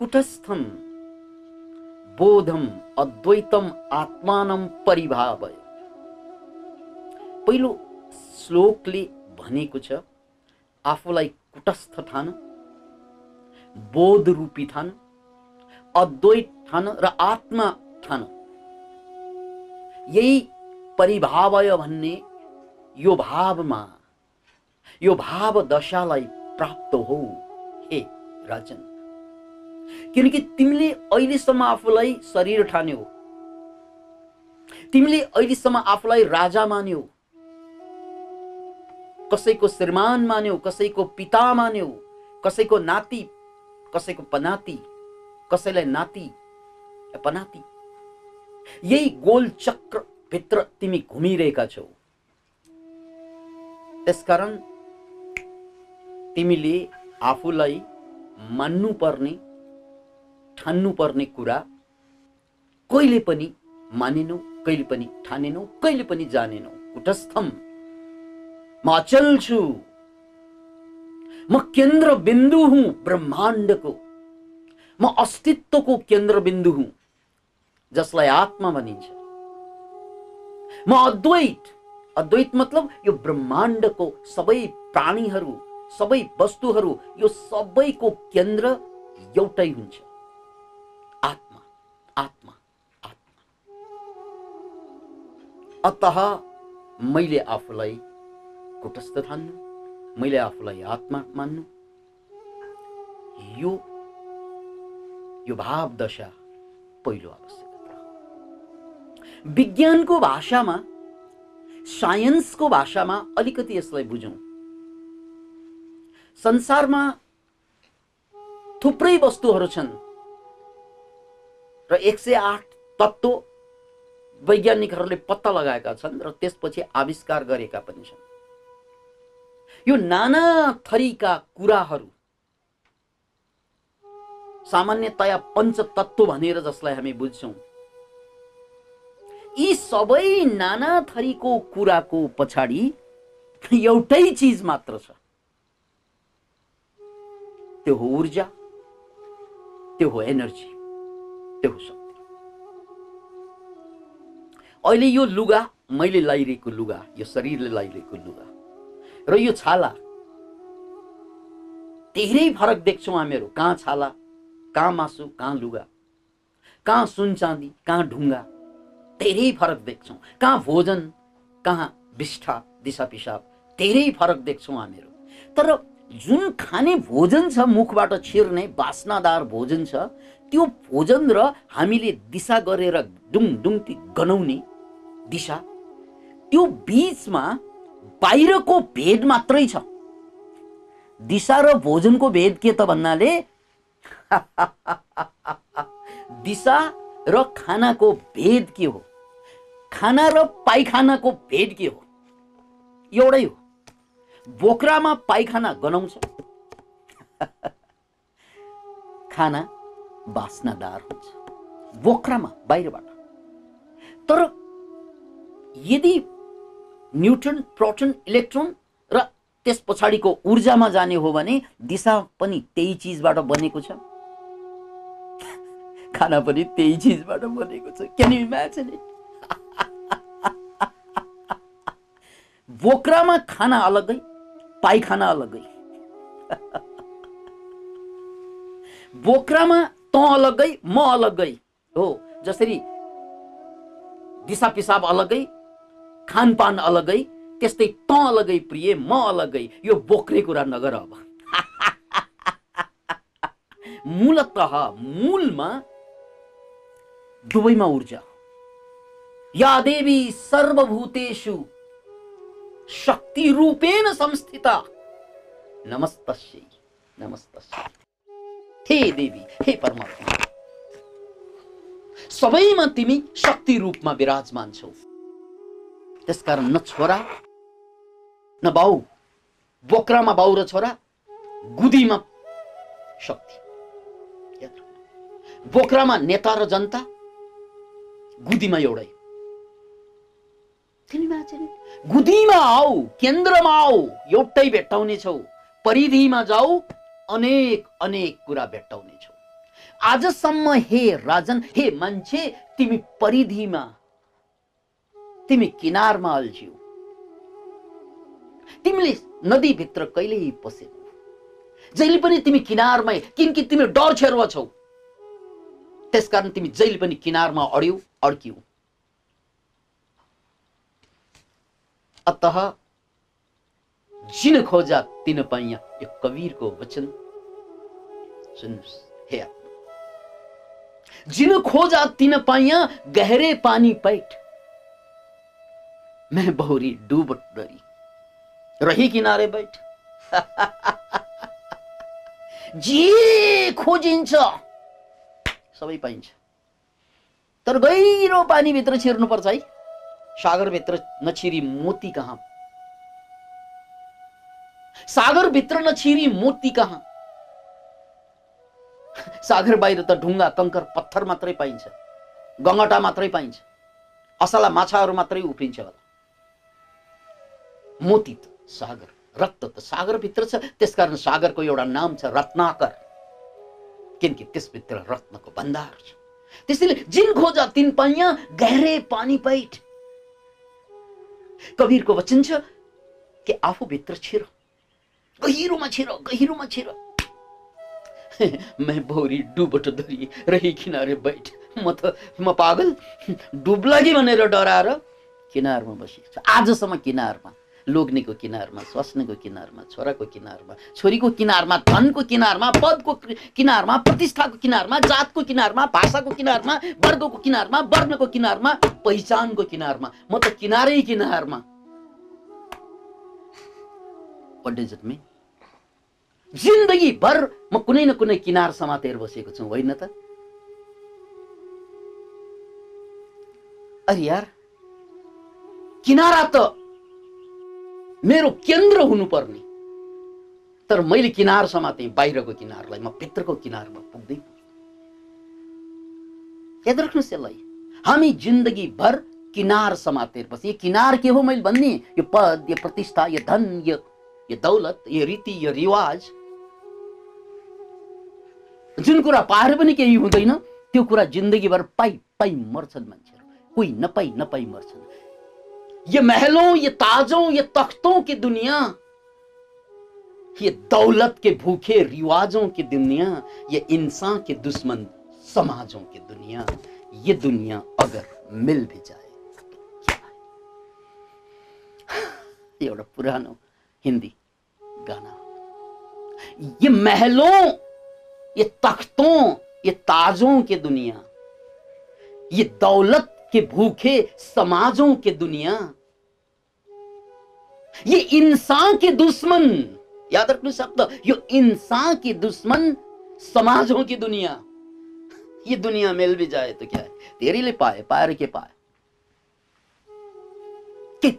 कुटस्थम बोधम अद्वैतम आत्मानम परिभावय। पहिलो श्लोकले भनेको छ आफूलाई कुटस्थ ठान बोध रूपी ठान अद्वैत ठान र आत्मा ठान यही परिभावय भन्ने यो भावमा यो भाव दशालाई प्राप्त हो हे राजन। किनकि तिमीले अहिलेसम्म आफूलाई शरीर ठान्यौ। तिमीले अहिलेसम्म आफूलाई राजा मान्यौ। कसैको श्रीमान मान्यौ कसैको पिता मान्यौ कसैको नाति कसैको पनाति कसैलाई नाति पनाति। यही गोल चक्र भित्र तिमी घुमिरहेका छौ। त्यसकारण तिमीले आफूलाई मान्नुपर्ने ठान्नुपर्ने कुरा कहिले पनि मानेनौ कहिले पनि ठानेनौ कहिले पनि जानेनौ। कुटस्थम। म अचल छु। म केन्द्र बिन्दु हुँ ब्रह्माण्डको। म अस्तित्वको केन्द्र बिन्दु हुँ जसलाई आत्मा भनिन्छ। म अद्वैत। अद्वैत मतलब यो ब्रह्माण्डको सबै प्राणीहरू सबै वस्तुहरू यो सबैको केन्द्र एउटै हुन्छ। आत्मा आत्मा। अत मैले आफूलाई कुटस्थ ठान्नु मैले आफूलाई आत्मा मान्नु। यो यो भाव दशा पहिलो आवश्यकता विज्ञानको भाषामा साइन्सको भाषामा अलिकति यसलाई बुझौँ। संसारमा थुप्रै वस्तुहरू छन्। र एक सय आठ तत्त्व वैज्ञानिकहरूले पत्ता लगाएका छन् र त्यसपछि आविष्कार गरेका पनि छन्। यो नाना थरीका कुराहरू सामान्यतया पञ्चतत्व भनेर जसलाई हामी बुझ्छौँ। यी सबै नाना थरीको कुराको पछाडि एउटै चिज मात्र छ। त्यो हो ऊर्जा त्यो हो एनर्जी। हो शक्ति अहिले यो लुगा मैले लगाइरहेको लुगा यो शरीरले लगाइरहेको लुगा र यो छाला धेरै फरक देख्छौँ हामीहरू। कहाँ छाला कहाँ मासु कहाँ लुगा कहाँ सुन चाँदी कहाँ ढुङ्गा धेरै फरक देख्छौँ। कहाँ भोजन कहाँ विष्ठा दिशा पिसाब धेरै फरक देख्छौँ हामीहरू। तर जुन खाने भोजन छ मुखबाट छिर्ने बास्नादार भोजन छ त्यो भोजन र हामीले दिशा गरेर डुङ डुङ्ती गनाउने दिशा त्यो बिचमा बाहिरको भेद मात्रै छ। दिशा र भोजनको भेद के त भन्नाले दिशा र खानाको भेद के हो? खाना र पाइखानाको भेद के हो? एउटै हो। बोक्रामा पाइखाना गनाउँछ। खाना बास्नादार हुन्छ। बोक्रामा बाहिरबाट। तर यदि न्युट्रन प्रोटन इलेक्ट्रोन र त्यस पछाडिको ऊर्जामा जाने हो भने दिशा पनि त्यही चिजबाट बनेको छ। खाना पनि त्यही चिजबाट बनेको छ। क्यान यु इमेजिन इट बोक्रामा खाना अलग्गै पाइखाना अलग्गै। बोक्रामा त अलग्गै म अलग्गै हो जसरी दिशा पिसाब अलग्गै खानपान अलग्गै त्यस्तै त अलग्गै प्रिय, म अलग्गै यो बोक्रे कुरा नगर अब। मूलत मूलमा दुवैमा ऊर्जा। या देवी सर्वभूतेषु शक्ति रूपेण संस्थिता। नमस्तस्यै नमस्तस्यै। हे देवी हे परमात्मा सबैमा तिमी शक्ति रूपमा विराजमान छौ। त्यसकारण न छोरा न बाउ बोक्रामा बाउ र छोरा गुदीमा शक्ति। बोक्रामा नेता र जनता गुदीमा एउटै। गुदीमा आऊ केन्द्रमा आऊ एउटै भेट्टाउने छौ। परिधिमा जाऊ अनेक अनेक कुरा भेट्टाउने छौ। आजसम्म हे राजन हे मान्छे तिमी परिधिमा तिमी किनारमा अल्झ्यौ। तिमीले नदीभित्र कहिल्यै पसेनौ। जहिले पनि तिमी किनारमै किनकि तिमी डर छेरुवा छौ। त्यसकारण तिमी जहिले पनि किनारमा अड्यौ अड्क्यौ। अत जिन खोजा तिन पाइया यो कवीरको वचन। सुन्नुहोस् हे जिन खोजा तिन पाइया गहरे पानी पैठ। मैं बहुरी डूब डरी रही किनारे बैठ। जे खोजिन्छ। सबै पाइन्छ। तर गहिरो पानीभित्र छिर्नुपर्छ है। सागरभित्र नछिरी मोती कहाँ सागरभित्र नछिरी मोती कहाँ? सागर बाहिर त ढुङ्गा कङ्कर पत्थर मात्रै पाइन्छ। गङ्गटा मात्रै पाइन्छ। असला माछाहरू मात्रै उफ्रिन्छ होला। मोती त सागर रक्त त सागरभित्र छ। त्यसकारण सागरको एउटा नाम छ रत्नाकर। किनकि त्यसभित्र रत्नको भण्डार छ। त्यसैले जिन खोजा तिन पाइया गहरे पानी पैठ। कवीरको वचन छ कि आफूभित्र छिर। गहिरोमा छिर गहिरोमा छिर। मैं बोरी डुबट धरी रही किनारे बैठ। म त म पागल? डुब्ला कि भनेर डराएर किनारमा बसेको आजसम्म किनारमा लोग्नेको किनारमा स्वास्नीको किनारमा छोराको किनारमा छोरीको किनारमा धनको किनारमा पदको किनारमा प्रतिष्ठाको किनारमा जातको किनारमा भाषाको किनारमा वर्गको किनारमा वर्णको किनारमा पहिचानको किनारमा। म त किनारै किनारमा। Mean? जिन्दगीभर म कुनै न कुनै किनार समातेर बसेको छु होइन त? अरे यार किनारा त मेरो केन्द्र हुनुपर्ने। तर मैले किनार समातेँ बाहिरको किनारलाई म भित्रको किनारमा पुग्दै याद राख्नुहोस् यसलाई। हामी जिन्दगीभर किनार समातेर बसेँ। किनार के हो मैले भन्ने? यो पद यो प्रतिष्ठा यो धन यो यो दौलत यो रीति यो रिवाज। जुन कुरा पाएर पनि केही हुँदैन, त्यो कुरा जिन्दगीभर पाइ पाइ मर्छन् मान्छेहरू। कोही नपाई नपाई मर्छन्। ये महलों, ये ताजों, ये तख्तों की दुनिया, ये दौलत के भूखे रिवाजों की दुनिया, ये इंसान के दुश्मन समाजों की दुनिया, ये दुनिया अगर मिल भी जाए तो क्या है? एउटा पुरानो हिंदी गाना। ये महलों ये तख्तों, ये ताजों के दुनिया, ये दौलत के भूखे समाजों के दुनिया, ये इंसान के दुश्मन, याद रखना शब्द, यो इंसान के दुश्मन समाजों की दुनिया। ये दुनिया मिल भी जाए तो क्या है? तेरे लिए पाए पाएर के पाए। के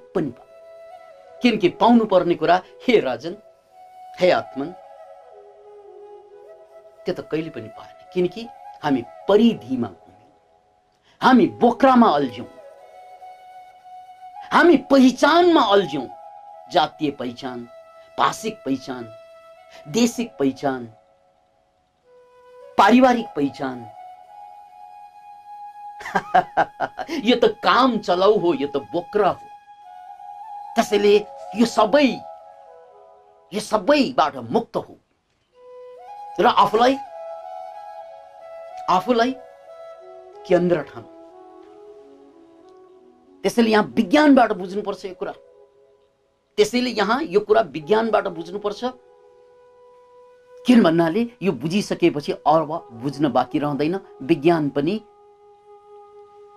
किनकि पाउनु पर्ने कुरा हे राजन, हे आत्मन त्यो त कहिले पनि पाएन किनकि हामी परिधिमा घुम्यौँ। हामी बोक्रामा अल्झ्यौँ। हामी पहिचानमा अल्झ्यौँ। जातीय पहिचान, भाषिक पहिचान, देशिक पहिचान, पारिवारिक पहिचान। यो त काम चलाउ हो, यो त बोक्रा हो। त्यसैले यो सबै, यो सबैबाट मुक्त हो। र आफूलाई आफूलाई केन्द्र ठानु। त्यसैले यहाँ विज्ञानबाट बुझ्नुपर्छ यो कुरा। त्यसैले यहाँ यो कुरा विज्ञानबाट बुझ्नुपर्छ। किन भन्नाले यो बुझिसकेपछि अब बुझ्न बाँकी रहँदैन। विज्ञान पनि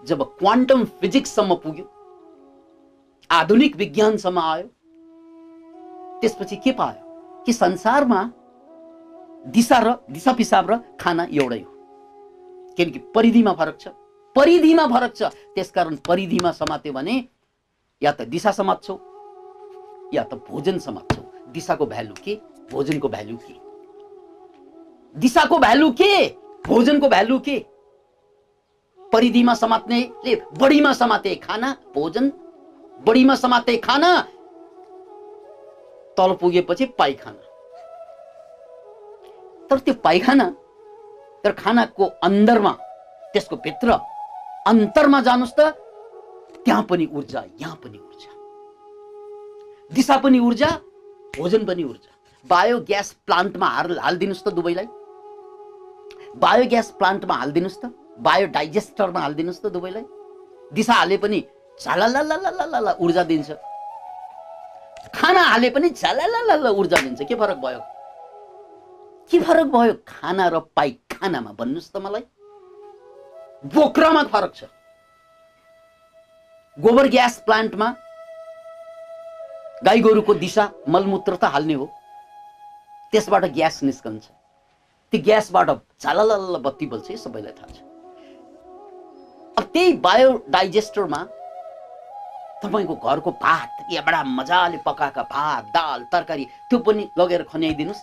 जब क्वान्टम फिजिक्ससम्म पुग्यो आधुनिक विज्ञानसम्म आयो त्यसपछि के पायो? कि संसारमा दिशा र दिशा पिसाब र खाना एउटै हो। किनकि परिधिमा फरक छ। परिधिमा फरक छ। त्यसकारण परिधिमा समात्यो भने या त दिशा समात्छौ या त भोजन समात्छौ दिशाको भ्यालु के? भोजनको भ्यालु के? दिशाको भ्यालु के? भोजनको भ्यालु के? परिधिमा समात्नेले बढीमा समाते खाना भोजन बढीमा समाते खाना तल पुगेपछि पाइखाना। तर त्यो पाइखाना तर खानाको अन्दरमा त्यसको भित्र अन्तरमा जानुहोस् त त्यहाँ पनि ऊर्जा यहाँ पनि ऊर्जा। दिशा पनि ऊर्जा भोजन पनि ऊर्जा। बायोग्यास प्लान्टमा हाल हालिदिनुहोस् त दुवैलाई बायोग्यास प्लान्टमा हालिदिनुहोस् त बायोडाइजेस्टरमा हालिदिनुहोस् त दुवैलाई दिशा हाले पनि झालालालालाला ऊर्जा दिन्छ। खाना हाले पनि झालालाला ऊर्जा दिन्छ। के फरक भयो? के फरक भयो खाना र पाइ खानामा भन्नुहोस् त मलाई। बोक्रामा फरक छ। गोबर ग्यास प्लान्टमा गाई गोरुको दिशा मलमूत्र त हाल्ने हो। त्यसबाट ग्यास निस्कन्छ। त्यो ग्यासबाट झालालाला बत्ती बल्छ सबैलाई थाहा छ। अब त्यही बायोडाइजेस्टरमा तपाईँको घरको भात या बडा मजाले पकाएका भात दाल तरकारी त्यो पनि लगेर खन्याइदिनुहोस्।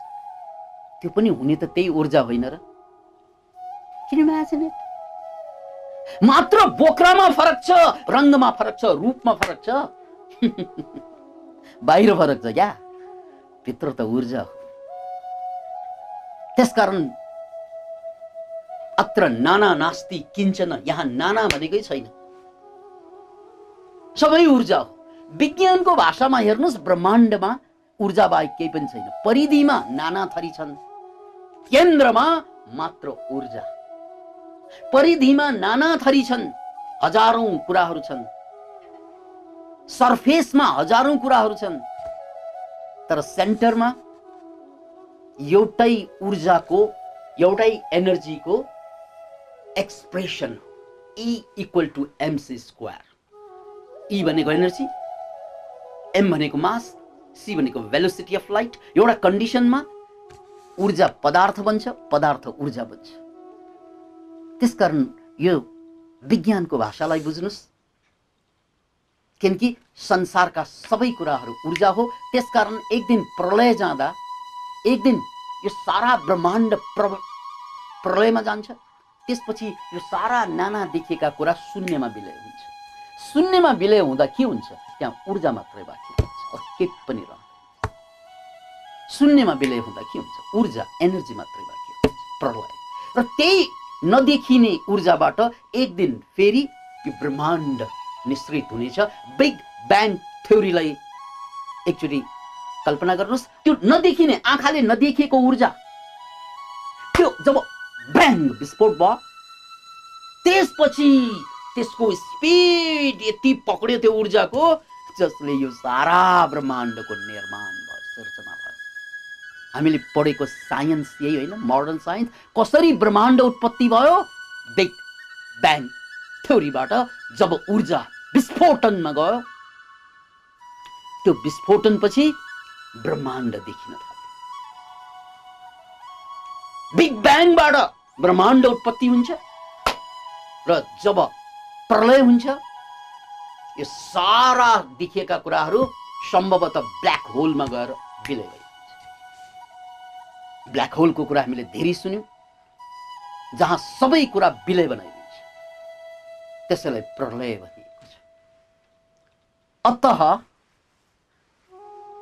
त्यो पनि हुने त त्यही ऊर्जा होइन र। किन? मात्र बोक्रामा फरक छ रङ्गमा फरक छ रूपमा फरक छ। बाहिर फरक छ क्या? भित्र त ऊर्जा हो। त्यसकारण अत्र नाना नास्ति किञ्चन यहाँ नाना भनेकै छैन। सबै ऊर्जा हो। विज्ञानको भाषामा हेर्नुहोस् ब्रह्माण्डमा ऊर्जा बाहेक केही पनि छैन। परिधिमा नाना थरी छन्। केन्द्रमा मात्र ऊर्जा। परिधिमा नाना थरी छन् हजारौं कुराहरू छन्। सर्फेसमा हजारौं कुराहरू छन्। तर सेन्टरमा एउटै ऊर्जाको एउटै एनर्जीको expression E equal to MC square E भनेको एनर्जी एम भनेको मास सी भनेको भेलोसिटी अफ लाइट एउटा कन्डिसनमा ऊर्जा पदार्थ बन्छ पदार्थ ऊर्जा बन्छ। त्यसकारण यो विज्ञानको भाषालाई बुझ्नुहोस्। किनकि संसारका सबै कुराहरू ऊर्जा हो। त्यसकारण एक दिन प्रलय जाँदा एक दिन यो सारा ब्रह्माण्ड प्र प्रलयमा जान्छ। त्यसपछि यो सारा नाना देखिएका कुरा शून्यमा विलय हुन्छ। शून्यमा विलय हुँदा के हुन्छ? त्यहाँ ऊर्जा मात्रै बाँकी हुन्छ अरू केही पनि रहन्छ। शून्यमा विलय हुँदा के हुन्छ? ऊर्जा एनर्जी मात्रै बाँकी प्रलय। र त्यही नदेखिने ऊर्जाबाट एक दिन फेरि यो ब्रह्माण्ड निश्रित हुनेछ। बिग ब्याङ थ्योरीलाई एकचोटि कल्पना गर्नुहोस्। त्यो नदेखिने आँखाले नदेखिएको ऊर्जा त्यो जब ब्याङ विस्फोट भयो त्यसपछि त्यसको स्पिड यति पक्रियो त्यो ऊर्जाको जसले यो सारा ब्रह्माण्डको निर्माण भयो सिर्जना भयो। हामीले पढेको साइन्स यही होइन मोडर्न साइन्स कसरी ब्रह्माण्ड उत्पत्ति भयो? बिग ब्याङ थ्योरीबाट जब ऊर्जा विस्फोटनमा गयो त्यो विस्फोटनपछि ब्रह्माण्ड देखिन थाल्यो। बिग ब्याङबाट ब्रह्माण्ड उत्पत्ति हुन्छ र जब प्रलय हुन्छ यो सारा देखिएका कुराहरू सम्भवतः ब्ल्याक होलमा गएर भइन्छ ब्ल्याक होलको कुरा हामीले धेरै सुन्यौँ जहाँ सबै कुरा विलय बनाइदिन्छ। त्यसैलाई प्रलय भनिएको छ। अत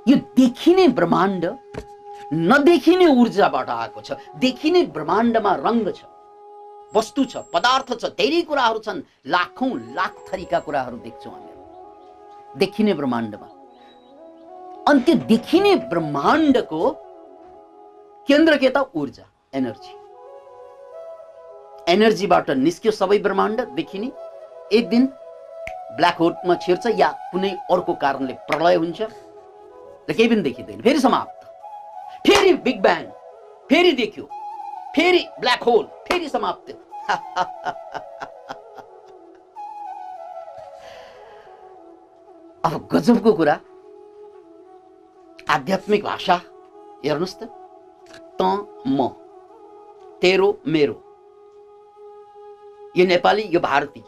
यो देखिने ब्रह्माण्ड नदेखिने ऊर्जाबाट आएको छ देखिने ब्रह्माण्डमा रङ्ग छ वस्तु छ पदार्थ छ धेरै कुराहरू छन् लाखौँ लाख थरीका कुराहरू देख्छौँ हामीहरू देखिने ब्रह्माण्डमा। अनि त्यो देखिने ब्रह्माण्डको केन्द्र के त ऊर्जा एनर्जी एनर्जीबाट निस्क्यो सबै ब्रह्माण्ड देखिने। एक दिन ब्ल्याक होलमा छिर्छ या कुनै अर्को कारणले प्रलय हुन्छ। र केही पनि देखिँदैन। फेरि समाप्त। फेरि बिग ब्याङ फेरि देखियो। फेरि ब्ल्याक होल फेरि समाप्त। अब गजबको कुरा। आध्यात्मिक भाषा हेर्नुहोस् त। त म तेरो मेरो यो नेपाली यो भारती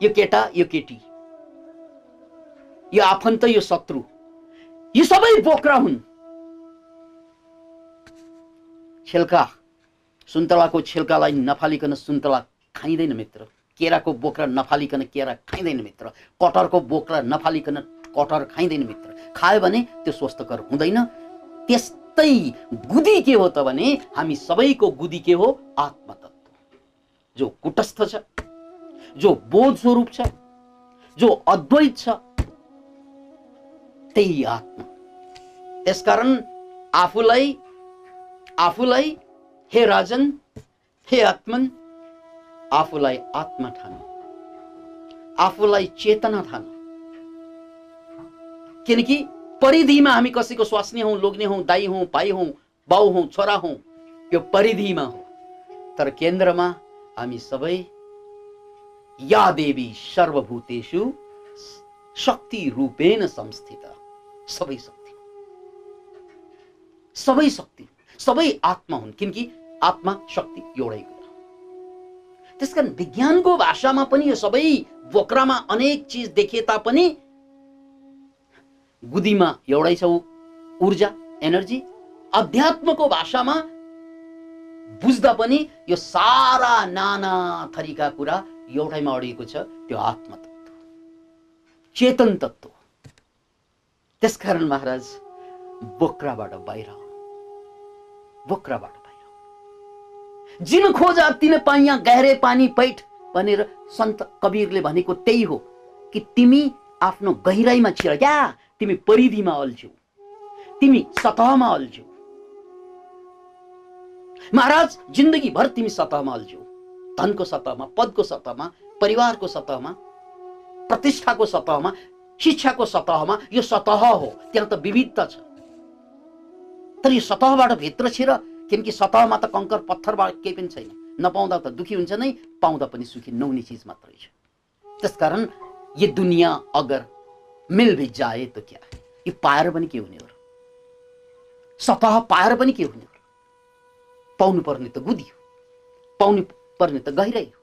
यो केटा यो केटी यो आफन्त यो शत्रु यी सबै बोक्रा हुन्। छिल्का सुन्तलाको छिल्कालाई नफालिकन सुन्तला खाइँदैन मित्र। केराको बोक्रा नफालिकन केरा खाइँदैन मित्र। कटरको बोक्रा नफालिकन कटर खाइँदैन मित्र। खायो भने त्यो स्वस्थकर हुँदैन। त्यस वास्तै गुदी के हो त भने हामी सबैको गुदी के हो? आत्मतत्व जो कुटस्थ छ जो बोध स्वरूप छ जो अद्वैत छ त्यही आत्मा। त्यसकारण आफूलाई आफूलाई हे राजन हे आत्मन आफूलाई आत्मा ठान। आफूलाई चेतना ठान। किनकि परिधिमा हामी कसैको स्वास्नी हौँ लोग्ने हौँ दाई हौँ भाइ हौँ बाउ हौँ छोरा हौँ यो परिधिमा हो। तर केन्द्रमा हामी सबै या देवी सर्वभूतेषु शक्ति रूपेण संस्थित। सबै शक्ति। सबै शक्ति सबै आत्मा हुन् किनकि आत्मा शक्ति एउटै कुरा त्यसकारण विज्ञानको भाषामा पनि यो सबै बोक्रामा अनेक चिज देखिए तापनि गुदीमा एउटै छ ऊर्जा एनर्जी अध्यात्मको भाषामा बुझ्दा पनि यो सारा नाना थरीका कुरा एउटैमा अडिएको छ त्यो आत्मतत्व चेतन तत्व। त्यसकारण महाराज बोक्राबाट बाहिर बोक्राबाट बाहिर जिन खोजा तिन पाइया गहरे पानी पैठ भनेर सन्त कबीरले भनेको त्यही हो कि तिमी आफ्नो गहिराइमा छिर। क्या? तिमी परिधिमा अल्झ्यौ तिमी सतहमा अल्झ्यौ महाराज जिन्दगीभर तिमी सतहमा अल्झ्यौ धनको सतहमा पदको सतहमा परिवारको सतहमा प्रतिष्ठाको सतहमा शिक्षाको सतहमा यो सतह हो। त्यहाँ त विविधता छ। तर यो सतहबाट भित्र छिर किनकि सतहमा त कङ्कर पत्थरबाट केही पनि छैन। नपाउँदा त दुखी हुन्छ नै पाउँदा पनि सुखी नहुने चिज मात्रै छ। त्यसकारण यो दुनियाँ अगर मिल भी जाए त क्या यो पाएर पनि के हुने हो र सतह पाएर पनि के हुने हो र त गुदी हो। पाउनु पर्ने त गहिराई हो।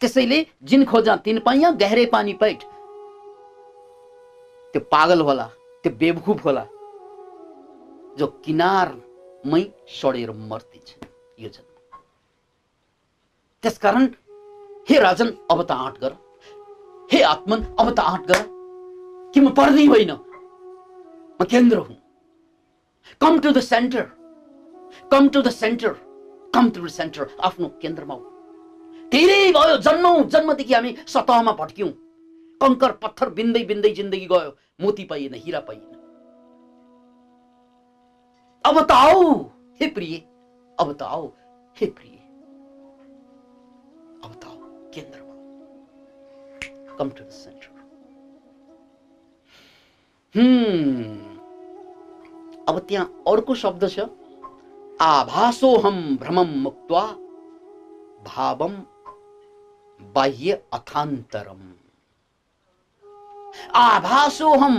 त्यसैले जिन खोजा तिन पाइया गहरे पानी पैठ। त्यो पागल होला त्यो बेवकुफ होला जो किनारमै सडेर मर्तिन्छ यो जन्म। त्यसकारण हे राजन अब त आँट गर हे आत्मन अब त आँट गर कि म पर्दै होइन म केन्द्र हुँ come to the centre come to the centre come to the centre आफ्नो केन्द्रमा हो धेरै भयो जन्मौँ जन्मदेखि हामी सतहमा भट्क्यौँ कङ्कर पत्थर बिन्दै बिन्दै जिन्दगी गयो मोती पाइएन हिरा पाइएन अब त आऊ हे प्रिय अब त आऊ हे प्रिय अब त आऊ केन्द्रमा कम टु द सेन्टर अब त्यहाँ अर्को शब्द छ आभासोहम भ्रमम मुक्त्वा भावम बाह्य अथान्तरम आभासोहम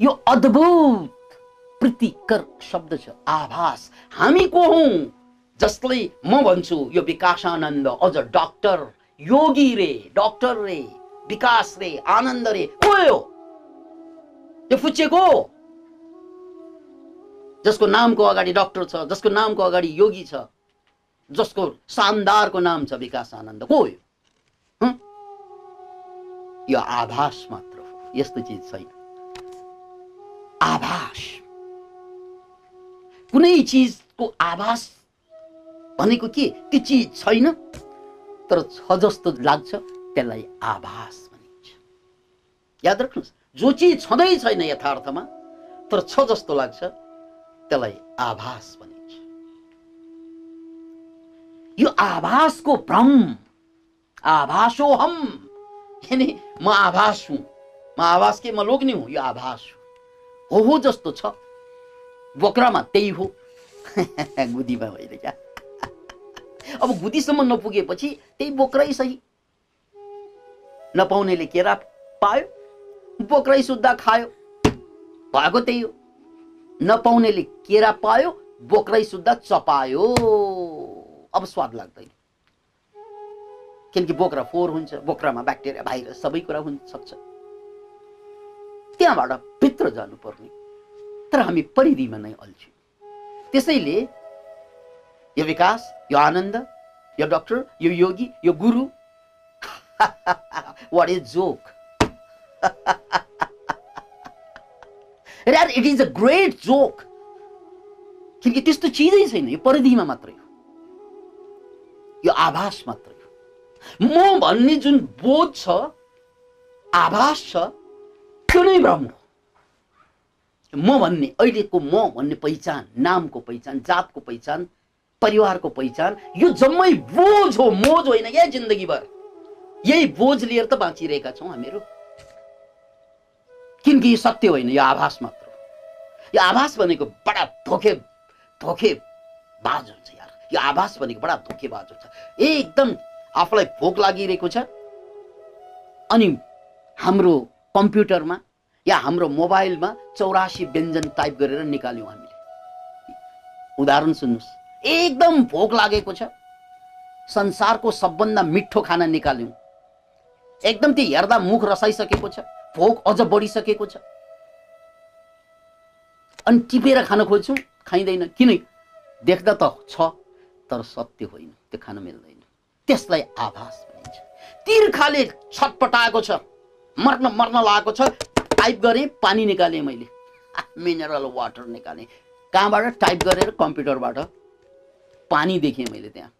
यो अद्भुत प्रीतिकर शब्द छ आभास, हामी को हौ जसलाई म भन्छु यो विकासानन्द अझ डक्टर योगी रे डक्टर रे। विकास रे आनन्द रे को हो यो फुच्चेको जसको नामको अगाडि डक्टर छ जसको नामको अगाडि योगी छ जसको शानदारको नाम छ विकास आनन्द को हो यो आभास मात्र हो यस्तो चिज छैन आभास कुनै चिजको आभास भनेको के त्यो चिज छैन तर छ जस्तो लाग्छ त्यसलाई आभास भनिन्छ। याद राख्नुहोस् जो चिज छँदै छैन यथार्थमा तर छ जस्तो लाग्छ त्यसलाई आभास भनिन्छ। यो आभासको भ्रम आभासोहम यानि म आभास हुँ। म आभास के? म लोग्ने हुँ यो आभास हो। हो जस्तो छ। बोक्रामा त्यही हो। गुदीमा होइन क्या अब गुदीसम्म नपुगेपछि त्यही बोक्रै सही। नपाउनेले केरा पायो बोक्रै सुत्दा खायो भएको त्यही हो। नपाउनेले केरा पायो बोक्रै सुत्दा चपायो। अब स्वाद लाग्दैन। किनकि बोक्रा फोहोर हुन्छ बोक्रामा ब्याक्टेरिया भाइरस सबै कुरा हुन सक्छ। त्यहाँबाट भित्र जानुपर्ने। तर हामी परिधिमा नै अल्छौँ। त्यसैले यो विकास यो आनन्द यो डक्टर यो योगी यो गुरु इज जोक यार it is a great joke किनकि त्यस्तो चिजै छैन यो परिधिमा मात्रै हो यो आभास मात्रै हो म भन्ने जुन बोध छ आभास छ त्यो नै ब्रह्म हो म भन्ने अहिलेको म भन्ने पहिचान नामको पहिचान जातको पहिचान परिवारको पहिचान यो जम्मै बोझ हो मोज होइन क्या जिन्दगीभर यही बोझ लिएर त बाँचिरहेका छौँ हामीहरू। किनकि यो सत्य होइन यो आभास मात्र हो। यो आभास भनेको बडा धोके धोके बाज हुन्छ यार। यो आभास भनेको बडा धोकेबाज हुन्छ। एकदम आफूलाई भोक लागिरहेको छ। अनि हाम्रो कम्प्युटरमा या हाम्रो मोबाइलमा चौरासी व्यञ्जन टाइप गरेर निकाल्यौँ हामीले। उदाहरण सुन्नुहोस्। एकदम भोक लागेको छ। संसारको सबभन्दा मिठो खाना निकाल्यौँ। एकदम त्यो हेर्दा मुख रसाइसकेको छ भोक अझ बढिसकेको छ। अनि टिपेर खान खोज्छौँ खाइँदैन। किन? देख्दा त छ तर सत्य होइन। त्यो खान मिल्दैन। त्यसलाई आभास भनिन्छ। तिर्खाले छटपटाएको छ मर्न मर्न लागेको छ। टाइप गरेँ पानी निकालेँ मैले। मिनरल वाटर निकालेँ। कहाँबाट? टाइप गरेर कम्प्युटरबाट। पानी देखेँ मैले त्यहाँ।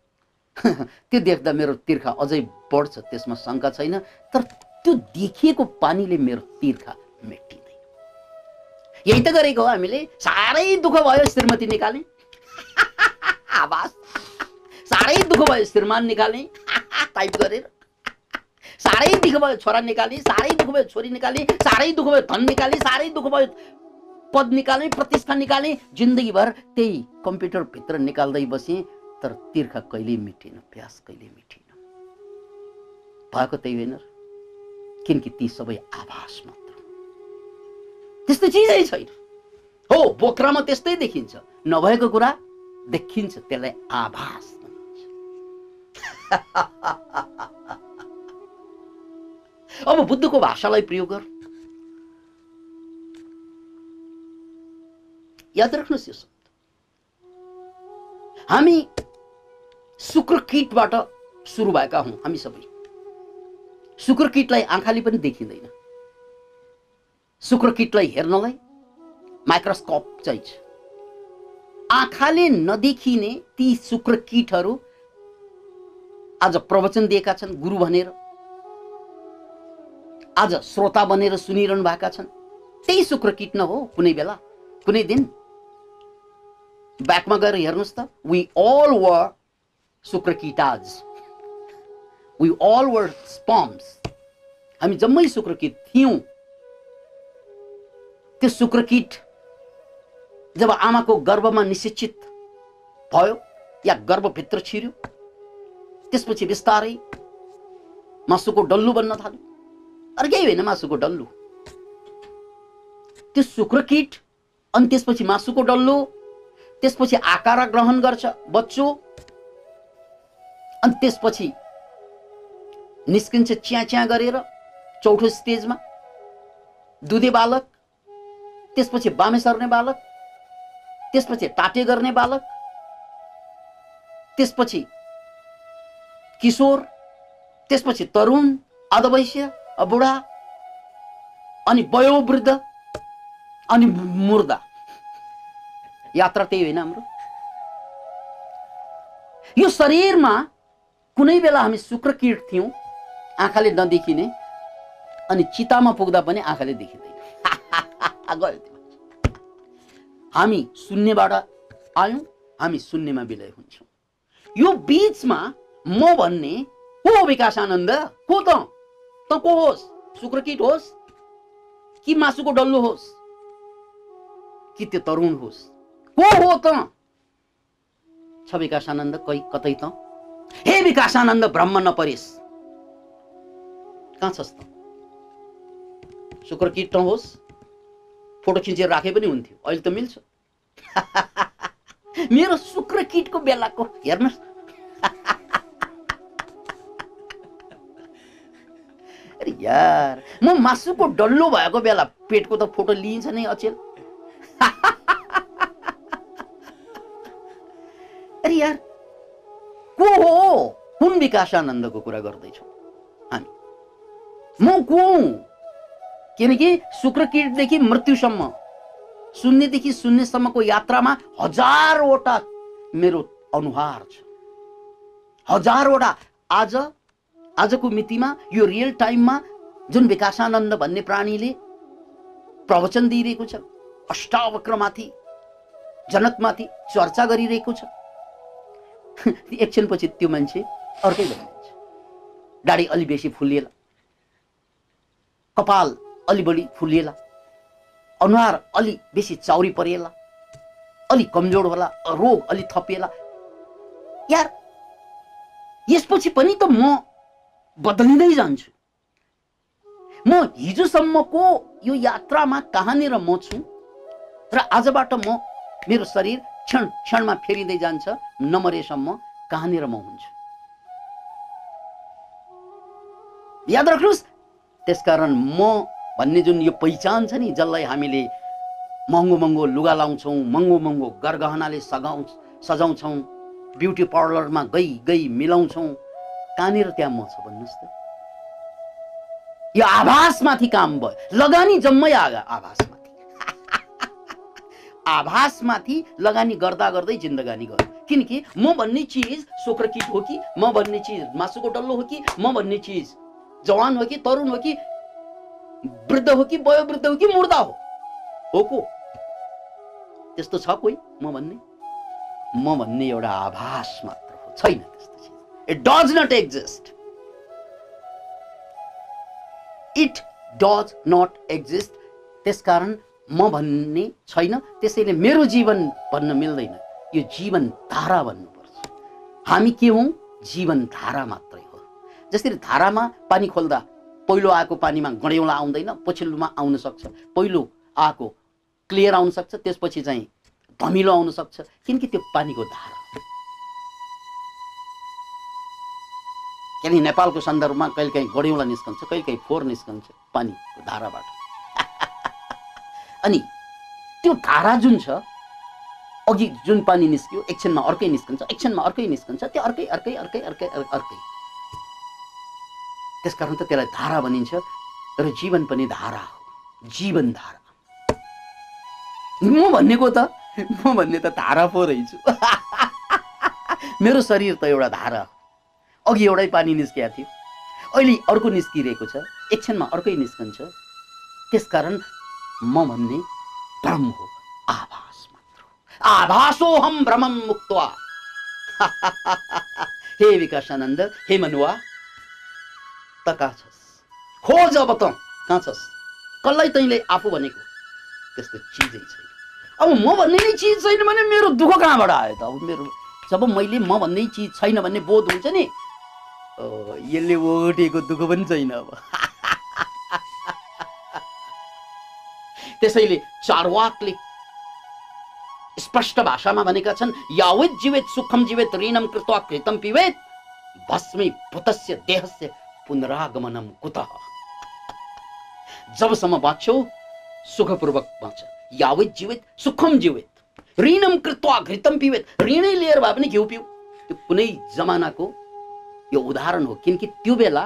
त्यो देख्दा मेरो तिर्खा अझै बढ्छ त्यसमा शङ्का छैन तर त्यो देखिएको पानीले मेरो तिर्खा मेटिँदैन। यही त गरेको हो हामीले। साह्रै दुःख भयो श्रीमती निकालेँ आवाज। साह्रै दुःख भयो श्रीमान निकालेँ टाइप गरेर। साह्रै दुःख भयो छोरा निकालेँ साह्रै दुःख भयो छोरी निकालेँ साह्रै दुःख भयो धन निकालेँ साह्रै दुःख भयो पद निकालेँ प्रतिष्ठा निकालेँ जिन्दगीभर त्यही कम्प्युटरभित्र निकाल्दै बसेँ। तर तिर्खा कहिल्यै मिठेन प्यास कहिल्यै मिठेन। भएको त्यही होइन किनकि ती सबै आभास मात्र। त्यस्तो चिजै छैन। हो बोक्रामा त्यस्तै देखिन्छ। नभएको कुरा देखिन्छ त्यसलाई आभास अब बुद्धको भाषालाई प्रयोग गर। याद राख्नुहोस् यो शब्द। हामी शुक्र किटबाट सुरु भएका हौँ हामी सबै। शुक्र किटलाई आँखाले पनि देखिँदैन। शुक्र किटलाई हेर्नलाई माइक्रोस्कोप चाहिन्छ। आँखाले नदेखिने ती शुक्र किटहरू आज प्रवचन दिएका छन् गुरु भनेर। आज श्रोता बनेर सुनिरहनु भएका छन्। त्यही शुक्र किट न हो कुनै बेला कुनै दिन। ब्याकमा गएर हेर्नुहोस् त वी अल वर शुक्र किटाज वी अल वर स्पम्स हामी जम्मै शुक्र किट थियौँ। त्यो शुक्र किट जब आमाको गर्भमा निशिक्षित भयो या गर्भभित्र छिर्यो त्यसपछि बिस्तारै मासुको डल्लु बन्न थाल्यो। अरू केही होइन मासुको डल्लु। त्यो शुक्र किट अनि त्यसपछि मासुको डल्लु त्यसपछि आकार ग्रहण गर्छ बच्चो। अनि त्यसपछि निस्किन्छ च्या च्या गरेर चौथो स्टेजमा। दुधे बालक त्यसपछि बामे सर्ने बालक त्यसपछि टाटे गर्ने बालक त्यसपछि किशोर त्यसपछि तरुण अधवैश्य बुढा अनि वयोवृद्ध अनि मुर्दा। यात्रा त्यही होइन हाम्रो। यो शरीरमा कुनै बेला हामी शुक्र किट थियौँ आँखाले नदेखिने अनि चितामा पुग्दा पनि आँखाले देखिँदैन। गयो हामी शून्यबाट आयौँ हामी शून्यमा विलय हुन्छौँ। यो बिचमा म भन्ने को विकास आनन्द को त? त को होस्? शुक्रकिट होस्? कि मासुको डल्लो होस्? कि त्यो तरुण होस्? को हो त? छ विकास आनन्द कै कतै त? हे विकास आनन्द ब्रह्म नपरेस् कहाँ छस् त? शुक्र किट होस्। फोटो खिचेर राखे पनि हुन्थ्यो। अहिले त मिल्छ। मेरो शुक्र किटको बेलाको हेर्नुहोस्। अरे यार म मासुको डल्लो भएको बेला पेटको त फोटो लिइन्छ नै अचेल। अरे यार को हो? कुन विकास आनन्दको कुरा गर्दैछौ। हामी। म को किनकि शुक्र किटदेखि मृत्युसम्म शून्यदेखि शून्यसम्मको यात्रामा हजारवटा मेरो अनुहार छ। हजारवटा आज आजको मितिमा यो रियल टाइममा जुन विकासानन्द भन्ने प्राणीले प्रवचन दिइरहेको छ अष्टावक्रमाथि जनकमाथि चर्चा गरिरहेको छ एकछिनपछि त्यो मान्छे अर्कै भइदिन्छ दाढी अलि बेसी फुलिएला। कपाल अलि बढी फुलिएला। अनुहार अलि बेसी चाउरी परिएला। अलि कमजोर होला रोग अलि थपिएला। यार यसपछि पनि त म बदलिँदै जान्छु। म हिजोसम्मको यो यात्रामा कहाँनिर म छु? र आजबाट म मेरो शरीर क्षण क्षणमा फेरिँदै जान्छ नमरेसम्म कहाँनिर म हुन्छु? याद राख्नुहोस् त्यसकारण म भन्ने जुन यो पहिचान छ नि जसलाई हामीले महँगो महँगो लुगा लाउँछौँ महँगो महँगो गरगहनाले सघाउ सजाउँछौँ ब्युटी पार्लरमा गई गई मिलाउँछौँ कहाँनिर त्यहाँ म छ भन्नुहोस् त? यो आभासमाथि काम भयो लगानी जम्मै आगा आभासमाथि आभासमाथि लगानी गर्दा गर्दै जिन्दगानी गर्यो। किनकि म भन्ने चिज सोक्र किट हो कि म भन्ने चिज मासुको डल्लो हो कि म भन्ने चिज जवान हो कि तरुण हो कि वृद्ध हो कि वयोवृद्ध हो कि मुर्दा हो। हो को? त्यस्तो छ कोही म भन्ने? म भन्ने एउटा आभास मात्र हो छैन त्यस्तो चिज। It does not exist it does not exist त्यसकारण म भन्ने छैन त्यसैले मेरो जीवन भन्न मिल्दैन। यो जीवन धारा भन्नुपर्छ। हामी के हौँ? जीवन धारा मात्रै हो। जसरी धारामा पानी खोल्दा पहिलो आएको पानीमा गड्यौँला आउँदैन पछिल्लोमा आउन सक्छ। पहिलो आएको क्लियर आउन सक्छ त्यसपछि चाहिँ धमिलो आउन सक्छ। किनकि त्यो पानीको धारा किनकि नेपालको सन्दर्भमा कहिले काहीँ गड्यौँला निस्कन्छ कहिले काहीँ फोहोर निस्कन्छ पानीको धाराबाट। अनि त्यो धारा जुन छ अघि जुन पानी निस्क्यो एकछिनमा अर्कै निस्कन्छ एकछिनमा अर्कै निस्कन्छ त्यो अर्कै अर्कै अर्कै अर्कै अर्कै त्यसकारण त त्यसलाई धारा भनिन्छ र जीवन पनि धारा हो जीवन धारा। म भन्नेको त म भन्ने त धारा पो रहेछु। मेरो शरीर त एउटा धारा अघि एउटै पानी निस्किएको थियो। अहिले अर्को निस्किरहेको छ एकछिनमा अर्कै निस्कन्छ। त्यसकारण म भन्ने भ्रम हो आभास मात्र आभासो हम भ्रमम मुक्त हे विकासानन्द हे मनुवा त कहाँ छस् खोज अब त कहाँ छस् कसलाई तैँले आफू भनेको। त्यस्तो चिजै छैन। अब म भन्ने नै चिज छैन भने मेरो दुःख कहाँबाट आयो त? अब मेरो जब मैले म भन्ने चिज छैन भन्ने बोध हुन्छ नि। यसले ओटेको दुःख पनि छैन अब। त्यसैले चारवाकले स्पष्ट भाषामा भनेका छन् यावेत जीवेत सुखम जीवेत ऋणम कृत्वा कृतम पिवेत भस्मी भूतस्य देहस्य पुनरागमनम कुत? जबसम्म बाँच्छौ सुखपूर्वक बाँच यावेत जीवेत सुखम जीवेत ऋणम कृत्वा घृतम पिवेत ऋणै लिएर भए पनि घिउ पिउ। त्यो कुनै जमानाको यो उदाहरण हो। किनकि त्यो बेला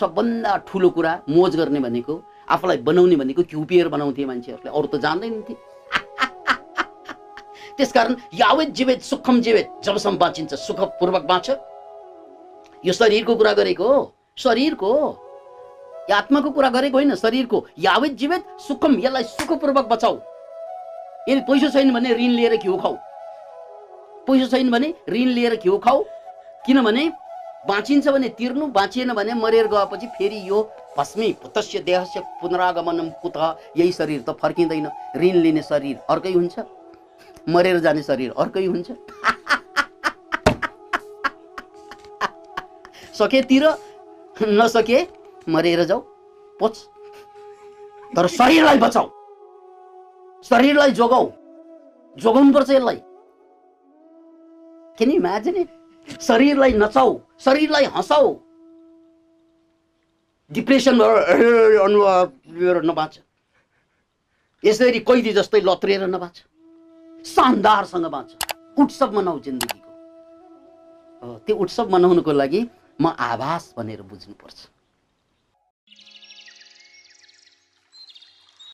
सबभन्दा ठुलो कुरा मोज गर्ने भनेको आफूलाई बनाउने भनेको घिउ पिएर बनाउँथे मान्छेहरूले। अरू त जान्दैनथे त्यसकारण यावेत जीवेत सुखम जीवेत जबसम्म बाँचिन्छ सुखपूर्वक बाँच यो शरीरको कुरा गरेको हो। शरीरको आत्माको कुरा गरेको होइन शरीरको। यावेत जीवेत सुखम यसलाई सुखपूर्वक बचाऊ। यदि पैसो छैन भने ऋण लिएर घिउ खाऊ। पैसो छैन भने ऋण लिएर घिउ खाऊ। किनभने बाँचिन्छ भने तिर्नु बाँचिएन भने मरेर गएपछि फेरि यो भस्मी भूतस्य देहस्य पुनरागमनम कुत? यही शरीर त फर्किँदैन। ऋण लिने शरीर अर्कै हुन्छ। मरेर जाने शरीर अर्कै हुन्छ। सकेतिर नसके मरेर जाऊ। पोच। तर शरीरलाई बचाऊ। शरीरलाई जोगाऊ। जोगाउनुपर्छ यसलाई। किन इमेजिन शरीरलाई नचाऊ शरीरलाई हँसाऊ। डिप्रेसन अनुहार नबाँच। यसरी कैदी जस्तै लत्रिएर नबाँच। शानदारसँग बाँच। उत्सव मनाऊ जिन्दगीको। त्यो उत्सव मनाउनुको लागि म आभास भनेर बुझ्नुपर्छ।